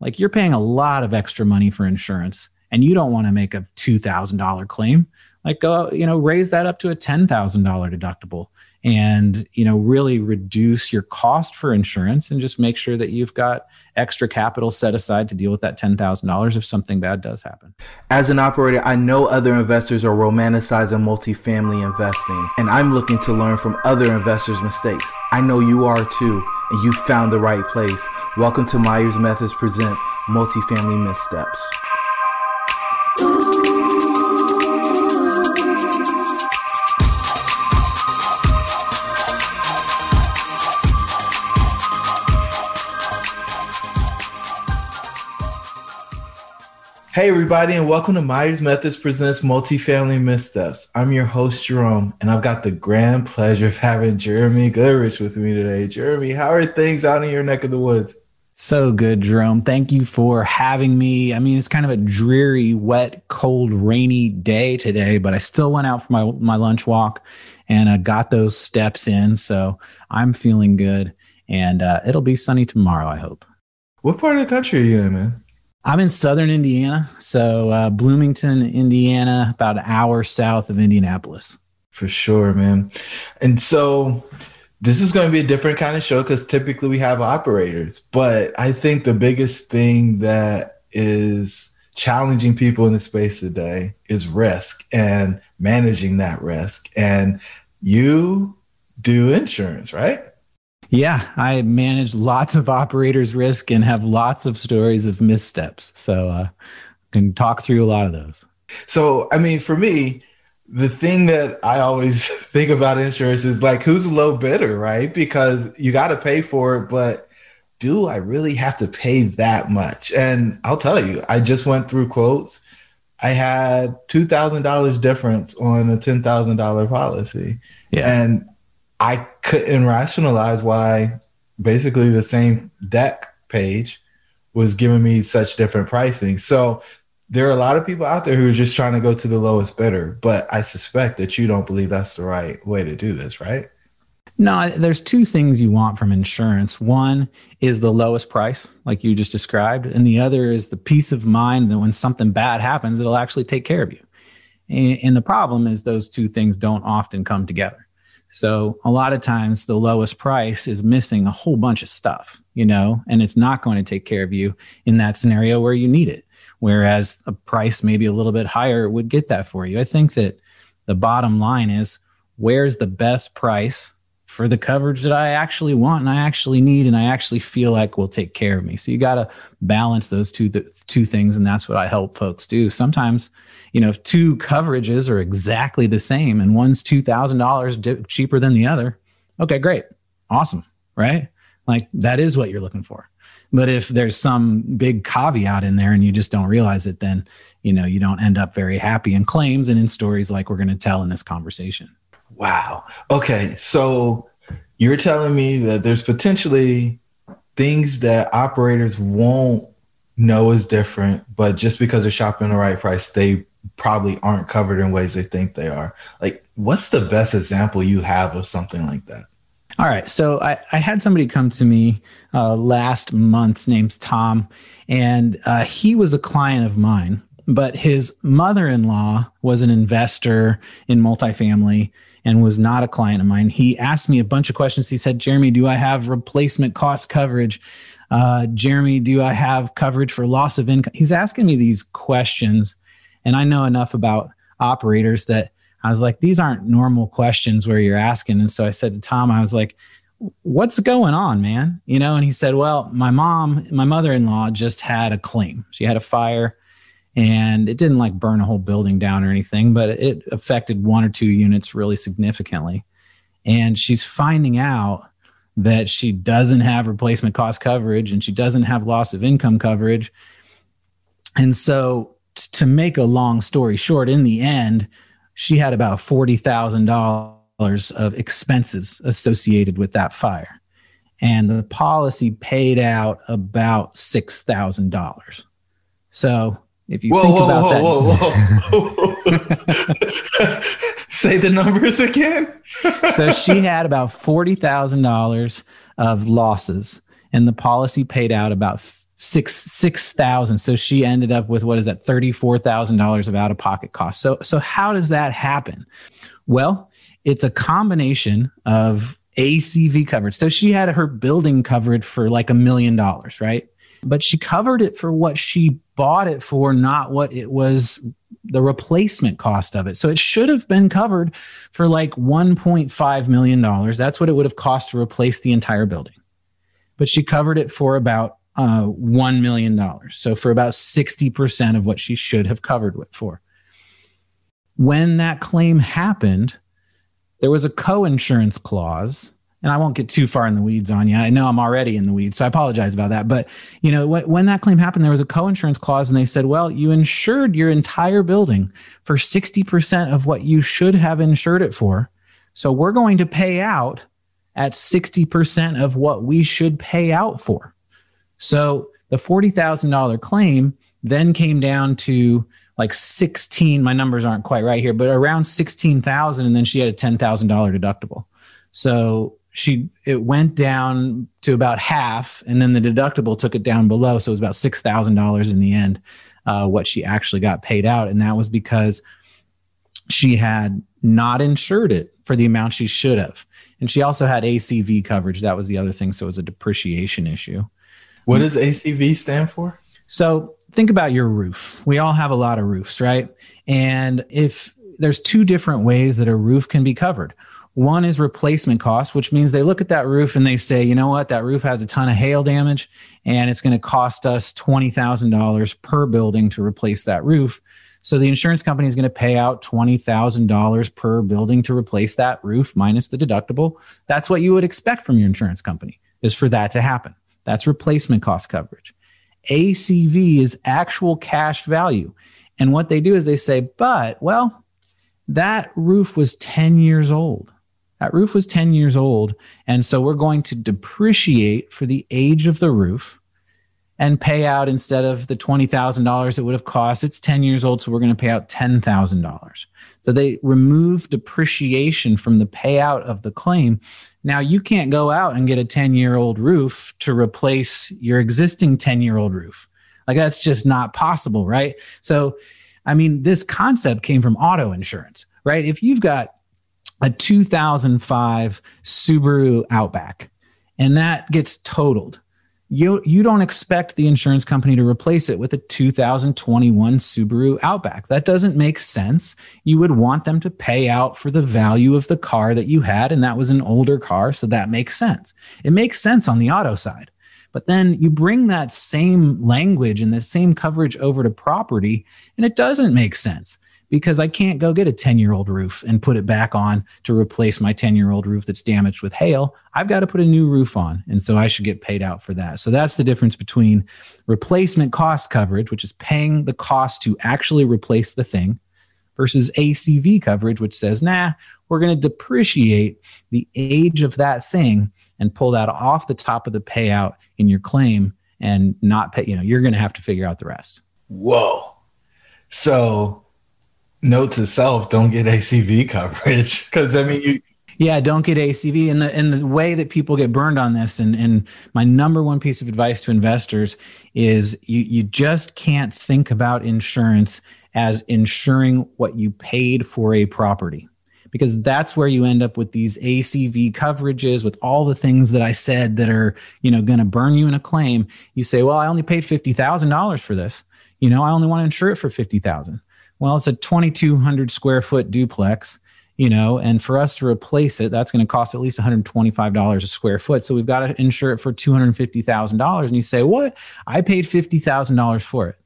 like you're paying a lot of extra money for insurance and you don't want to make a $2,000 claim, like go, you know, raise that up to a $10,000 deductible and, you know, really reduce your cost for insurance and just make sure that you've got extra capital set aside to deal with that $10,000 if something bad does happen. As an operator, I know other investors are romanticizing multifamily investing, and I'm looking to learn from other investors' mistakes. I know you are too, and you found the right place. Welcome to Myers Methods Presents Multifamily Missteps. Hey, everybody, and welcome to Myers Methods Presents Multifamily Missteps. I'm your host, Jerome, and I've got the grand pleasure of having Jeremy Goodrich with me today. Jeremy, how are things out in your neck of the woods? So good, Jerome. Thank you for having me. I mean, it's kind of a dreary, wet, cold, rainy day today, but I still went out for my, my lunch walk and I got those steps in. So I'm feeling good, and uh, it'll be sunny tomorrow, I hope. What part of the country are you in, man? I'm in southern Indiana, so uh, Bloomington, Indiana, about an hour south of Indianapolis. For sure, man. And so this is going to be a different kind of show because typically we have operators, but I think the biggest thing that is challenging people in the space today is risk and managing that risk. And you do insurance, right? Yeah, I manage lots of operators' risk and have lots of stories of missteps. So uh, can talk through a lot of those. So, I mean, for me, the thing that I always think about insurance is like, who's a low bidder, right? Because you got to pay for it, but do I really have to pay that much? And I'll tell you, I just went through quotes. I had two thousand dollars difference on a ten thousand dollar policy, yeah. and I couldn't rationalize why basically the same dec page was giving me such different pricing. So there are a lot of people out there who are just trying to go to the lowest bidder, but I suspect that you don't believe that's the right way to do this, right? No, there's two things you want from insurance. One is the lowest price, like you just described, and the other is the peace of mind that when something bad happens, it'll actually take care of you. And, the problem is those two things don't often come together. So a lot of times the lowest price is missing a whole bunch of stuff, you know, and it's not going to take care of you in that scenario where you need it. Whereas a price maybe a little bit higher would get that for you. I think that the bottom line is where's the best price for the coverage that I actually want and I actually need and I actually feel like will take care of me. So you got to balance those two th- two things and that's what I help folks do. Sometimes, you know, if two coverages are exactly the same and one's $2,000 di- cheaper than the other, okay, great. Awesome, right? Like that is what you're looking for. But if there's some big caveat in there and you just don't realize it, then, you know, you don't end up very happy in claims and in stories like we're going to tell in this conversation. Wow. Okay. So you're telling me that there's potentially things that operators won't know is different, but just because they're shopping the right price, they probably aren't covered in ways they think they are. Like, what's the best example you have of something like that? All right. So I, I had somebody come to me uh, last month named Tom, and uh, he was a client of mine, but his mother in law was an investor in multifamily and was not a client of mine. He asked me a bunch of questions. He said, Jeremy, do I have replacement cost coverage? Uh, Jeremy, do I have coverage for loss of income? He's asking me these questions. And I know enough about operators that I was like, these aren't normal questions where you're asking. And so I said to Tom, I was like, what's going on, man? You know, and he said, well, my mom, my mother in law just had a claim. She had a fire and it didn't like burn a whole building down or anything, but it affected one or two units really significantly. And she's finding out that she doesn't have replacement cost coverage and she doesn't have loss of income coverage. And so, t- to make a long story short, in the end, she had about $40,000 of expenses associated with that fire. And the policy paid out about $6,000. So if you whoa, think whoa, about whoa, that, say the numbers again. so she had about forty thousand dollars of losses, and the policy paid out about six six thousand. So she ended up with what is that thirty four thousand dollars of out of pocket costs. So so how does that happen? Well, it's a combination of ACV coverage. So she had her building covered for like a million dollars, right? But she covered it for what she bought it for, not what it was the replacement cost of it. So it should have been covered for like $1.5 million. That's what it would have cost to replace the entire building. But she covered it for about uh, $1 million. So for about 60% of what she should have covered it for. When that claim happened, there was a co-insurance clause and I won't get too far in the weeds on you. I know I'm already in the weeds, so I apologize about that. But you know, when, that claim happened, there was a co-insurance clause, and they said, "Well, you insured your entire building for 60% of what you should have insured it for, so we're going to pay out at 60% of what we should pay out for." So the $40,000 claim then came down to like 16 my numbers aren't quite right here but around 16,000 and then she had a $10,000 deductible so she it went down to about half and then the deductible took it down below so it was about $6000 in the end uh, what she actually got paid out. And that was because she had not insured it for the amount she should have. And she also had acv coverage. That was the other thing so it was a depreciation issue. What does acv stand for? So think about your roof. We all have a lot of roofs right? And if there's two different ways that a roof can be covered one is replacement cost, which means they look at that roof and they say, you know what, that roof has a ton of hail damage and it's going to cost us $20,000 per building to replace that roof. So the insurance company is going to pay out $20,000 per building to replace that roof minus the deductible. That's what you would expect from your insurance company is for that to happen. That's replacement cost coverage. ACV is actual cash value. And what they do is they say, but well, that roof was 10 years old. That roof was 10 years old. And so we're going to depreciate for the age of the roof and pay out instead of the $20,000 it would have cost. It's 10 years old. So we're going to pay out $10,000. So they remove depreciation from the payout of the claim. Now you can't go out and get a 10 year old roof to replace your existing 10 year old roof. Like that's just not possible, right? So, I mean, this concept came from auto insurance, right? If you've got a 2005 Subaru Outback, and that gets totaled. You, you don't expect the insurance company to replace it with a 2021 Subaru Outback. That doesn't make sense. You would want them to pay out for the value of the car that you had, and that was an older car, so that makes sense. It makes sense on the auto side. But then you bring that same language and the same coverage over to property, and it doesn't make sense because I can't go get a 10 year old roof and put it back on to replace my 10 year old roof that's damaged with hail. I've got to put a new roof on. And so I should get paid out for that. So that's the difference between replacement cost coverage, which is paying the cost to actually replace the thing, versus ACV coverage, which says, nah, we're going to depreciate the age of that thing and pull that off the top of the payout in your claim and not pay, you know, you're going to have to figure out the rest. Whoa. So note to self: don't get ACV coverage because I mean you. Yeah, don't get ACV. And the and the way that people get burned on this, and and my number one piece of advice to investors is you you just can't think about insurance as insuring what you paid for a property because that's where you end up with these ACV coverages with all the things that I said that are, you know, going to burn you in a claim. You say, "Well, I only paid $50,000 for this. You know, I only want to insure it for 50,000." Well, it's a 2,200 square foot duplex, you know, and for us to replace it, that's going to cost at least $125 a square foot. So we've got to insure it for $250,000. And you say, what? I paid $50,000 for it.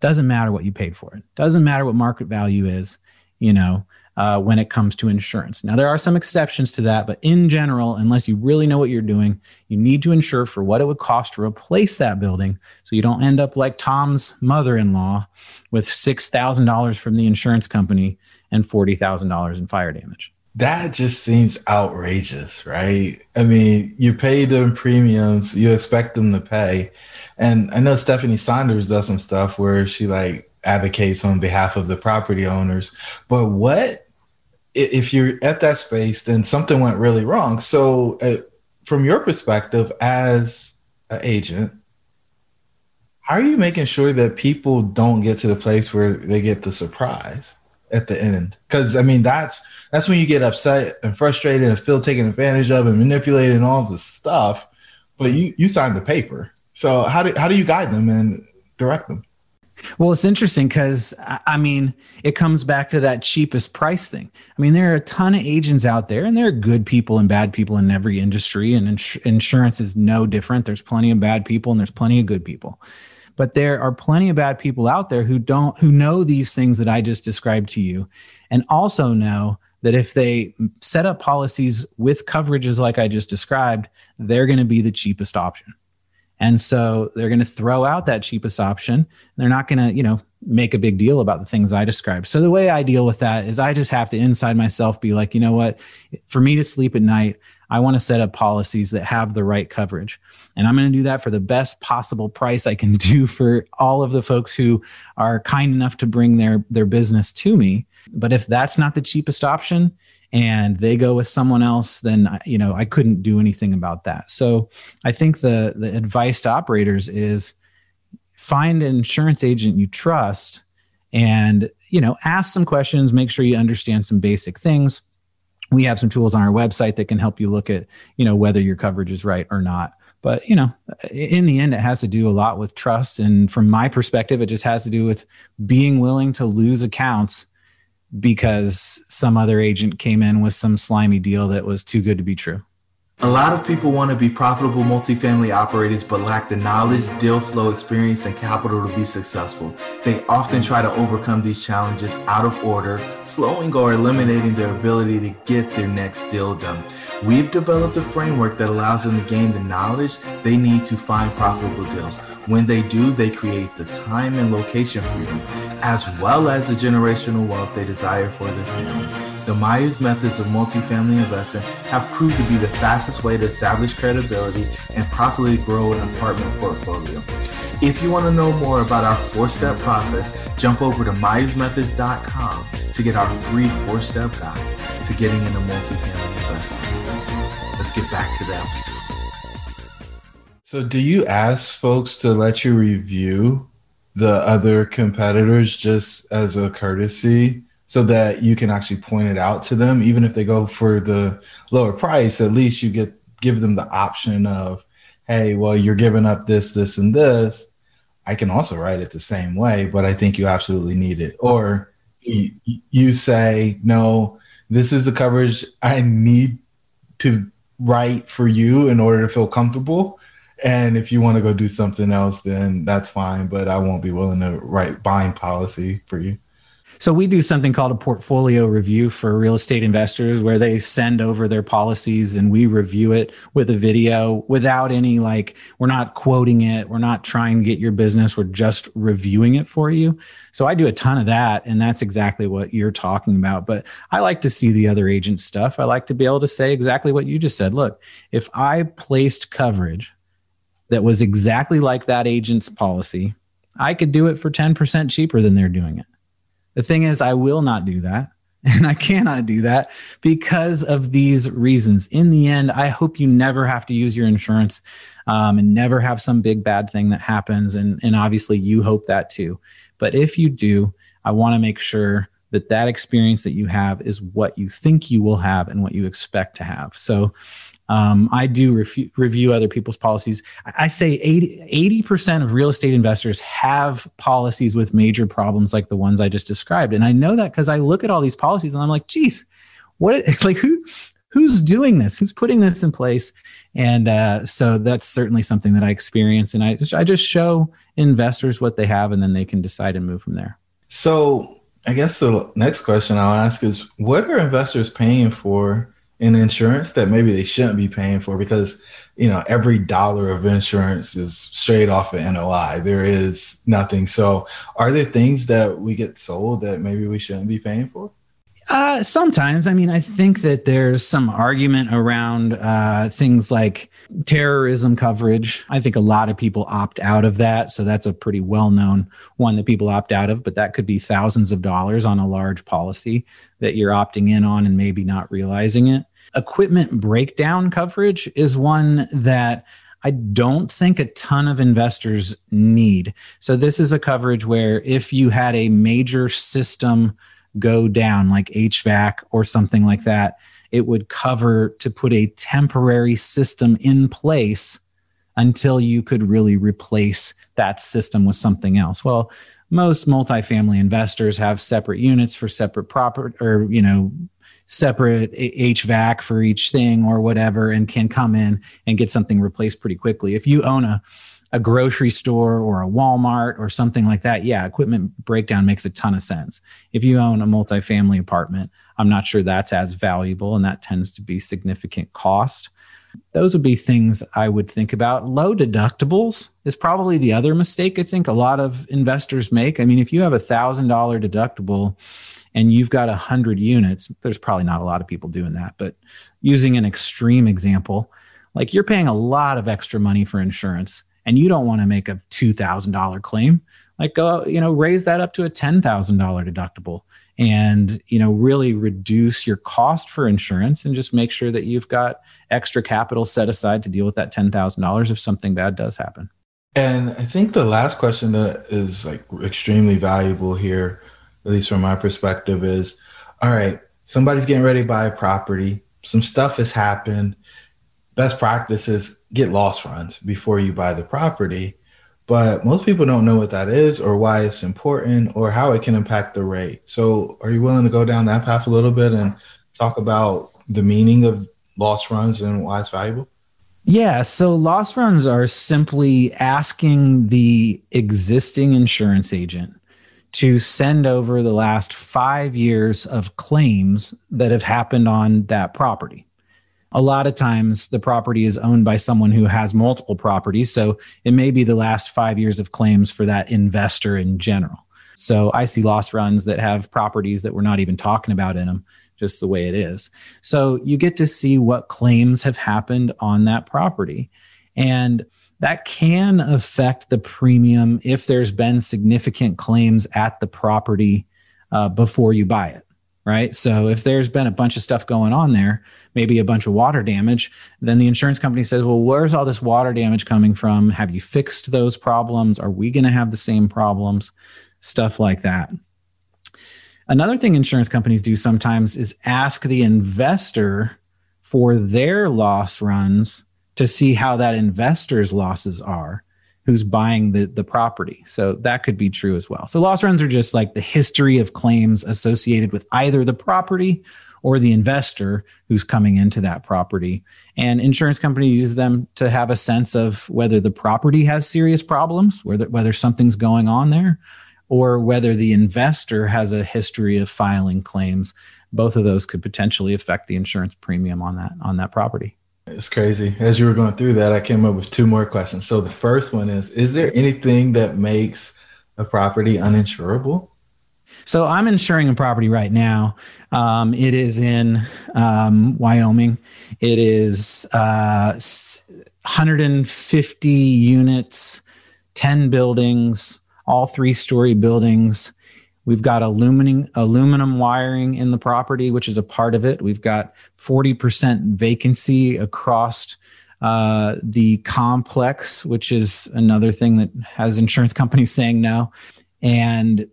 Doesn't matter what you paid for it. Doesn't matter what market value is, you know uh, when it comes to insurance. Now, there are some exceptions to that, but in general, unless you really know what you're doing, you need to insure for what it would cost to replace that building so you don't end up like Tom's mother in law with $6,000 from the insurance company and $40,000 in fire damage. That just seems outrageous, right? I mean, you pay them premiums, you expect them to pay. And I know Stephanie Saunders does some stuff where she like advocates on behalf of the property owners. But what if you're at that space, then something went really wrong. So, uh, from your perspective as an agent, How are you making sure that people don't get to the place where they get the surprise at the end? Because I mean, that's that's when you get upset and frustrated and feel taken advantage of and manipulated and all this stuff. But you you signed the paper, so how do how do you guide them and direct them? Well, it's interesting because I mean, it comes back to that cheapest price thing. I mean, there are a ton of agents out there, and there are good people and bad people in every industry, and ins- insurance is no different. There's plenty of bad people, and there's plenty of good people. But there are plenty of bad people out there who don't, who know these things that I just described to you, and also know that if they set up policies with coverages like I just described, they're going to be the cheapest option. And so they're going to throw out that cheapest option. They're not going to, you know, make a big deal about the things I described. So the way I deal with that is I just have to inside myself be like, you know what? For me to sleep at night, I want to set up policies that have the right coverage. And I'm going to do that for the best possible price I can do for all of the folks who are kind enough to bring their their business to me. But if that's not the cheapest option, and they go with someone else, then you know I couldn't do anything about that. So I think the the advice to operators is find an insurance agent you trust, and you know ask some questions. Make sure you understand some basic things. We have some tools on our website that can help you look at you know whether your coverage is right or not. But you know, in the end, it has to do a lot with trust, and from my perspective, it just has to do with being willing to lose accounts because some other agent came in with some slimy deal that was too good to be true. A lot of people want to be profitable multifamily operators but lack the knowledge, deal flow experience, and capital to be successful. They often try to overcome these challenges out of order, slowing or eliminating their ability to get their next deal done. We've developed a framework that allows them to gain the knowledge they need to find profitable deals. When they do, they create the time and location freedom, as well as the generational wealth they desire for their family. The Myers methods of multifamily investing have proved to be the fastest way to establish credibility and profitably grow an apartment portfolio. If you want to know more about our four step process, jump over to MyersMethods.com to get our free four step guide to getting into multifamily investing. Let's get back to the episode. So, do you ask folks to let you review the other competitors just as a courtesy? so that you can actually point it out to them? Even if they go for the lower price at least you get give them the option of hey well you're giving up this this and this. I can also write it the same way but i think you absolutely need it. Or you, you say no this is the coverage i need to write for you in order to feel comfortable and if you want to go do something else then that's fine but i won't be willing to write buying policy for you so we do something called a portfolio review for real estate investors where they send over their policies and we review it with a video without any like we're not quoting it, we're not trying to get your business, we're just reviewing it for you. So I do a ton of that and that's exactly what you're talking about, but I like to see the other agent stuff. I like to be able to say exactly what you just said. Look, if I placed coverage that was exactly like that agent's policy, I could do it for 10% cheaper than they're doing it. The thing is, I will not do that. And I cannot do that because of these reasons. In the end, I hope you never have to use your insurance um, and never have some big bad thing that happens. And, and obviously, you hope that too. But if you do, I want to make sure that that experience that you have is what you think you will have and what you expect to have. So um, I do refu- review other people's policies. I say 80, percent of real estate investors have policies with major problems like the ones I just described. And I know that because I look at all these policies and I'm like, geez, what, like who, who's doing this? Who's putting this in place? And uh, so that's certainly something that I experience. And I, I just show investors what they have and then they can decide and move from there. So I guess the next question I'll ask is what are investors paying for in insurance that maybe they shouldn't be paying for because you know every dollar of insurance is straight off of NOI. There is nothing. So, are there things that we get sold that maybe we shouldn't be paying for? Uh, sometimes. I mean, I think that there's some argument around uh, things like terrorism coverage. I think a lot of people opt out of that. So that's a pretty well known one that people opt out of, but that could be thousands of dollars on a large policy that you're opting in on and maybe not realizing it. Equipment breakdown coverage is one that I don't think a ton of investors need. So, this is a coverage where if you had a major system go down, like HVAC or something like that, it would cover to put a temporary system in place until you could really replace that system with something else. Well, most multifamily investors have separate units for separate property or, you know, separate HVAC for each thing or whatever and can come in and get something replaced pretty quickly. If you own a a grocery store or a Walmart or something like that, yeah, equipment breakdown makes a ton of sense. If you own a multifamily apartment, I'm not sure that's as valuable and that tends to be significant cost. Those would be things I would think about. Low deductibles is probably the other mistake I think a lot of investors make. I mean, if you have a $1,000 deductible, and you've got 100 units, there's probably not a lot of people doing that. But using an extreme example, like you're paying a lot of extra money for insurance and you don't want to make a $2,000 claim, like go, you know, raise that up to a $10,000 deductible and, you know, really reduce your cost for insurance and just make sure that you've got extra capital set aside to deal with that $10,000 if something bad does happen. And I think the last question that is like extremely valuable here at least from my perspective, is all right, somebody's getting ready to buy a property, some stuff has happened. Best practice is get loss runs before you buy the property. But most people don't know what that is or why it's important or how it can impact the rate. So, are you willing to go down that path a little bit and talk about the meaning of loss runs and why it's valuable? Yeah, so loss runs are simply asking the existing insurance agent to send over the last five years of claims that have happened on that property. A lot of times, the property is owned by someone who has multiple properties. So it may be the last five years of claims for that investor in general. So I see loss runs that have properties that we're not even talking about in them, just the way it is. So you get to see what claims have happened on that property. And that can affect the premium if there's been significant claims at the property uh, before you buy it right? So if there's been a bunch of stuff going on there maybe a bunch of water damage then the insurance company says well where's all this water damage coming from? Have you fixed those problems? Are we going to have the same problems? Stuff like that. Another thing insurance companies do sometimes is ask the investor for their loss runs to see how that investor's losses are who's buying the, the property. So that could be true as well. So loss runs are just like the history of claims associated with either the property or the investor who's coming into that property. And insurance companies use them to have a sense of whether the property has serious problems, whether, whether something's going on there, or whether the investor has a history of filing claims. Both of those could potentially affect the insurance premium on that on that property. It's crazy. As you were going through that, I came up with two more questions. So the first one is Is there anything that makes a property uninsurable? So I'm insuring a property right now. Um, it is in um, Wyoming. It is uh, 150 units, 10 buildings, all three story buildings. We've got aluminum aluminum wiring in the property, which is a part of it. We've got 40% vacancy across uh, the complex, which is another thing that has insurance companies saying no. And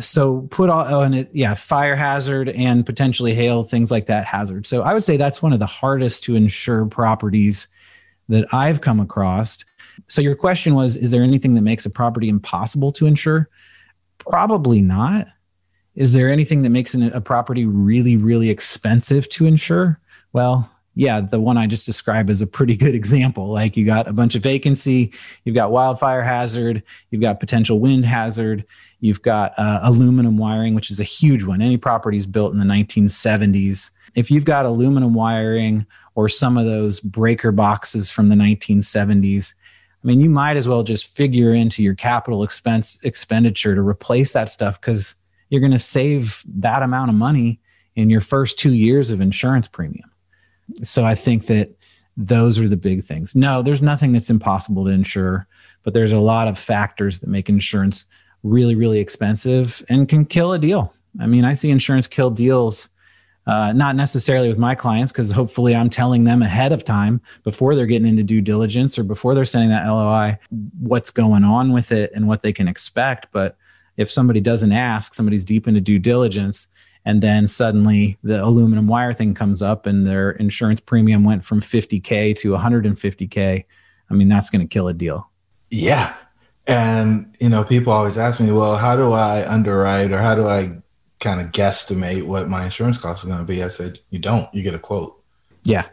so put all on oh, it, yeah, fire hazard and potentially hail, things like that hazard. So I would say that's one of the hardest to insure properties that I've come across. So your question was, is there anything that makes a property impossible to insure? Probably not. Is there anything that makes a property really, really expensive to insure? Well, yeah, the one I just described is a pretty good example. Like you got a bunch of vacancy, you've got wildfire hazard, you've got potential wind hazard, you've got uh, aluminum wiring, which is a huge one. Any properties built in the 1970s, if you've got aluminum wiring or some of those breaker boxes from the 1970s, I mean, you might as well just figure into your capital expense expenditure to replace that stuff because you're going to save that amount of money in your first two years of insurance premium. So I think that those are the big things. No, there's nothing that's impossible to insure, but there's a lot of factors that make insurance really, really expensive and can kill a deal. I mean, I see insurance kill deals Uh, not necessarily with my clients, because hopefully I'm telling them ahead of time before they're getting into due diligence or before they're sending that LOI what's going on with it and what they can expect. But if somebody doesn't ask, somebody's deep into due diligence, and then suddenly the aluminum wire thing comes up and their insurance premium went from 50k to 150k i mean that's going to kill a deal yeah and you know people always ask me well how do i underwrite or how do i kind of guesstimate what my insurance cost is going to be. I said you don't. You get a quote. Yeah.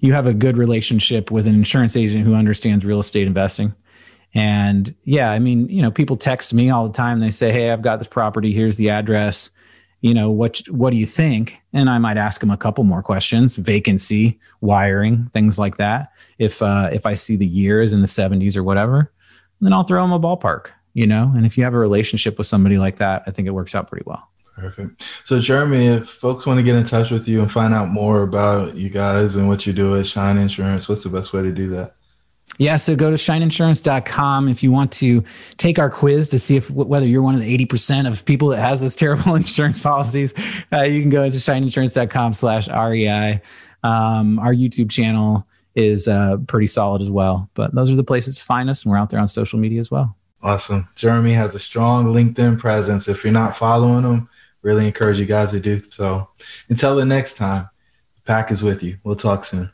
You have a good relationship with an insurance agent who understands real estate investing. And yeah i mean you know people text me all the time. They say hey i've got this property. Here's the address. You know what what do you think? And i might ask them a couple more questions vacancy wiring things like that. If uh, if i see the years in the 70s or whatever then i'll throw them a ballpark you know? And if you have a relationship with somebody like that i think it works out pretty well perfect so jeremy if folks want to get in touch with you and find out more about you guys and what you do at shine insurance what's the best way to do that yeah, so go to shineinsurance.com if you want to take our quiz to see if whether you're one of the 80% of people that has those terrible insurance policies. Uh, you can go to shineinsurance.com slash REI. Um, our YouTube channel is uh, pretty solid as well. But those are the places to find us, and we're out there on social media as well. Awesome. Jeremy has a strong LinkedIn presence. If you're not following him, really encourage you guys to do so. Until the next time, the pack is with you. We'll talk soon.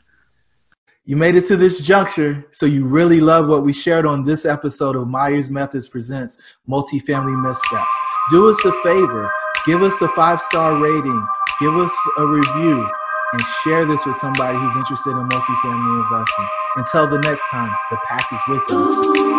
You made it to this juncture, so you really love what we shared on this episode of Myers Methods Presents Multifamily Missteps. Do us a favor, give us a five star rating, give us a review, and share this with somebody who's interested in multifamily investing. Until the next time, the pack is with you.